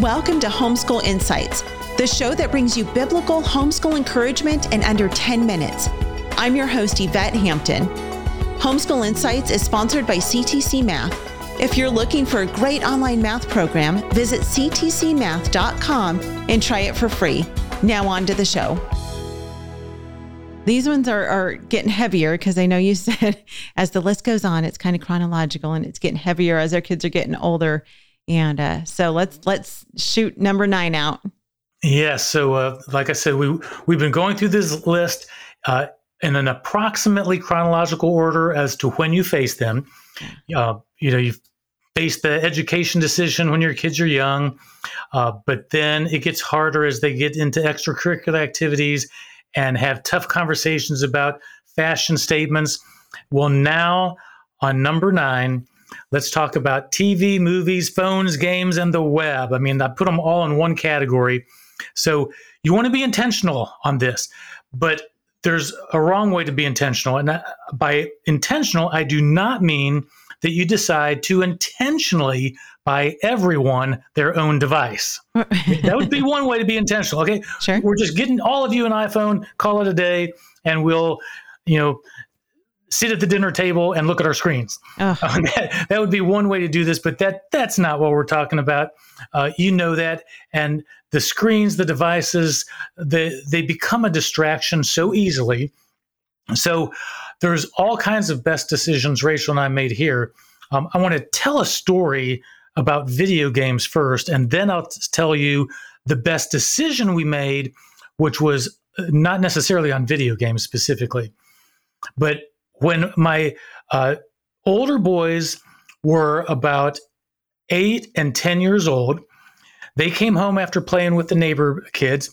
Welcome to Homeschool Insights, the show that brings you biblical homeschool encouragement in under 10 minutes. I'm your host, Yvette Hampton. Homeschool Insights is sponsored by CTC Math. If you're looking for a great online math program, visit ctcmath.com and try it for free. Now, on to the show. These ones are, are getting heavier because I know you said as the list goes on, it's kind of chronological and it's getting heavier as our kids are getting older. And uh, so let's let's shoot number nine out. Yeah. So, uh, like I said, we we've been going through this list uh, in an approximately chronological order as to when you face them. Uh, you know, you face the education decision when your kids are young, uh, but then it gets harder as they get into extracurricular activities and have tough conversations about fashion statements. Well, now on number nine, Let's talk about TV, movies, phones, games, and the web. I mean, I put them all in one category. So you want to be intentional on this, but there's a wrong way to be intentional. And uh, by intentional, I do not mean that you decide to intentionally buy everyone their own device. that would be one way to be intentional. Okay. Sure. We're just getting all of you an iPhone, call it a day, and we'll, you know, sit at the dinner table and look at our screens. Oh. That, that, would be one way to do this, but that that's not what we're talking about. Uh, you know that, and the screens, the devices, they they become a distraction so easily. So there's all kinds of best decisions Rachael and I made here. Um, I want to tell a story about video games first, and then I'll tell you the best decision we made, which was uh, not necessarily on video games specifically, but when my uh, older boys were about eight and 10 years old, they came home after playing with the neighbor kids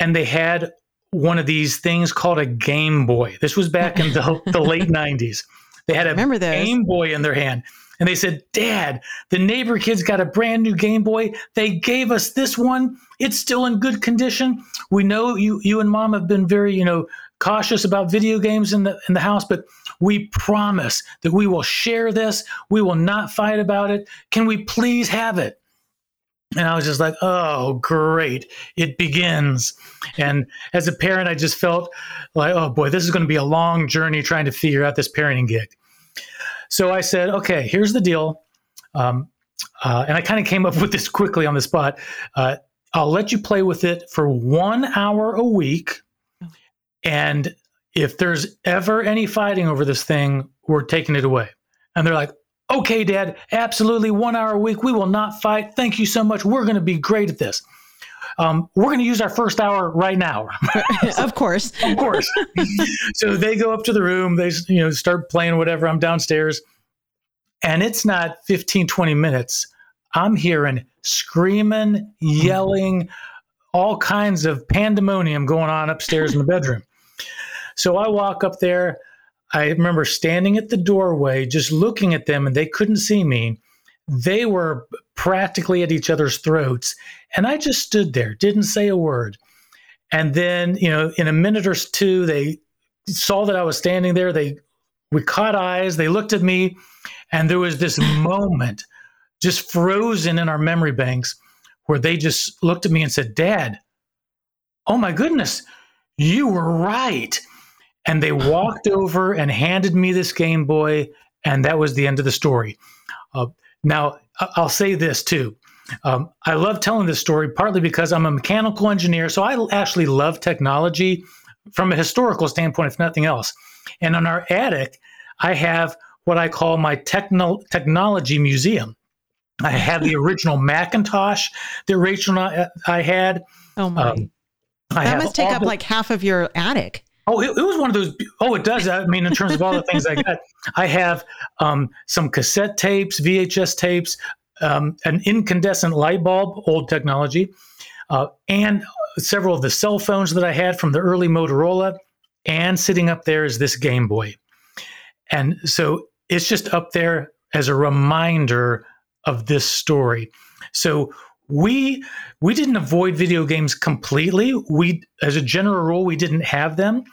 and they had one of these things called a Game Boy. This was back in the, the late 90s. They had a Remember Game Boy in their hand. And they said, Dad, the neighbor kids got a brand new Game Boy. They gave us this one. It's still in good condition. We know you you and mom have been very, you know, cautious about video games in the in the house, but we promise that we will share this. We will not fight about it. Can we please have it? And I was just like, oh, great. It begins. And as a parent, I just felt like, oh boy, this is going to be a long journey trying to figure out this parenting gig. So I said, okay, here's the deal. Um, uh, and I kind of came up with this quickly on the spot. Uh, I'll let you play with it for one hour a week and if there's ever any fighting over this thing, we're taking it away. And they're like, okay, dad, absolutely one hour a week. We will not fight. Thank you so much. We're going to be great at this. Um, we're going to use our first hour right now. of course. of course. so they go up to the room. They you know start playing whatever. I'm downstairs. And it's not 15, 20 minutes. I'm hearing screaming, yelling, all kinds of pandemonium going on upstairs in the bedroom. So I walk up there. I remember standing at the doorway, just looking at them, and they couldn't see me. They were practically at each other's throats. And I just stood there, didn't say a word. And then, you know, in a minute or two, they saw that I was standing there. They, we caught eyes. They looked at me, and there was this moment just frozen in our memory banks where they just looked at me and said, Dad, oh my goodness, you were right. And they walked over and handed me this Game Boy, and that was the end of the story. Uh, now, I'll say this too. Um, I love telling this story partly because I'm a mechanical engineer, so I actually love technology from a historical standpoint, if nothing else. And on our attic, I have what I call my techno- technology museum. I have the original Macintosh that Rachael and I, I had. Oh my! Um, that must take up the, like half of your attic. Oh, it, it, was one of those. Oh, it does. I mean, in terms of all the things I got, I have um, some cassette tapes, VHS tapes, um, an incandescent light bulb, old technology, uh, and several of the cell phones that I had from the early Motorola. And sitting up there is this Game Boy. And so it's just up there as a reminder of this story. So we we didn't avoid video games completely. We as a general rule we didn't have them.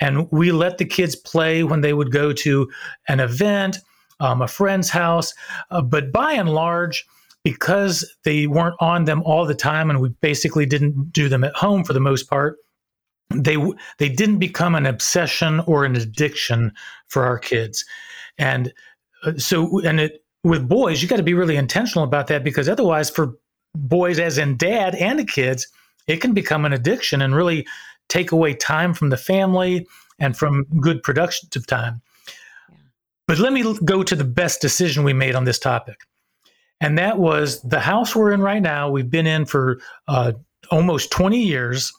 And we let the kids play when they would go to an event um, a friend's house. Uh, but by and large because they weren't on them all the time and we basically didn't do them at home for the most part they they didn't become an obsession or an addiction for our kids. And uh, so and it with boys you got to be really intentional about that because otherwise for boys as in dad and the kids it can become an addiction and really take away time from the family and from good productive time but let me go to the best decision we made on this topic and that was the house we're in right now. We've been in for uh, almost 20 years.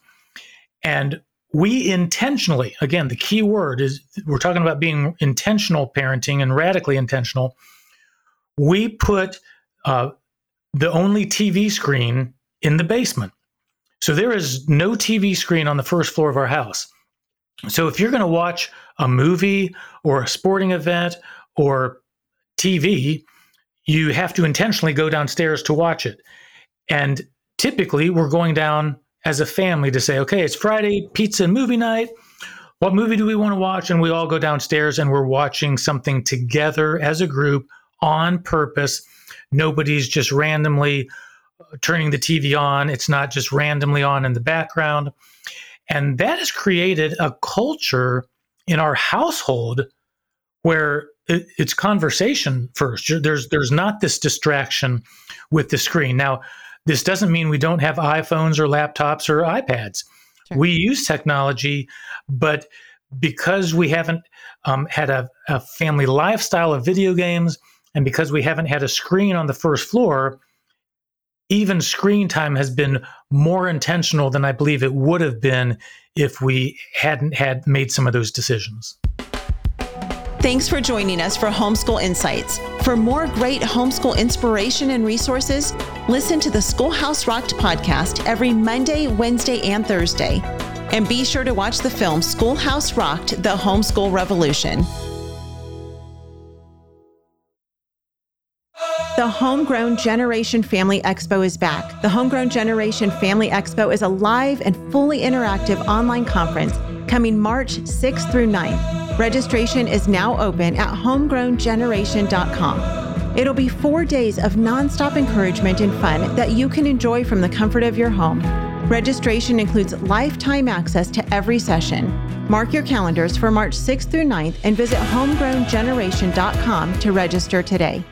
And we intentionally, again, the key word is we're talking about being intentional parenting and radically intentional. We put uh, the only TV screen in the basement. So there is no TV screen on the first floor of our house. So if you're going to watch a movie or a sporting event or TV, you have to intentionally go downstairs to watch it. And typically, we're going down as a family to say, okay, it's Friday, pizza and movie night. What movie do we want to watch? And we all go downstairs and we're watching something together as a group on purpose. Nobody's just randomly uh, turning the TV on, it's not just randomly on in the background. And that has created a culture in our household where it, it's conversation first. There's there's not this distraction with the screen. Now, this doesn't mean we don't have iPhones or laptops or iPads. Sure. We use technology, but because we haven't um, had a, a family lifestyle of video games, and because we haven't had a screen on the first floor, even screen time has been more intentional than I believe it would have been if we hadn't had made some of those decisions. Thanks for joining us for Homeschool Insights. For more great homeschool inspiration and resources, listen to the Schoolhouse Rocked podcast every Monday, Wednesday, and Thursday. And be sure to watch the film Schoolhouse Rocked The Homeschool Revolution. The Homegrown Generation Family Expo is back. The Homegrown Generation Family Expo is a live and fully interactive online conference coming March 6th through 9th. Registration is now open at homegrowngeneration.com. It'll be four days of nonstop encouragement and fun that you can enjoy from the comfort of your home. Registration includes lifetime access to every session. Mark your calendars for March 6th through 9th and visit homegrowngeneration.com to register today.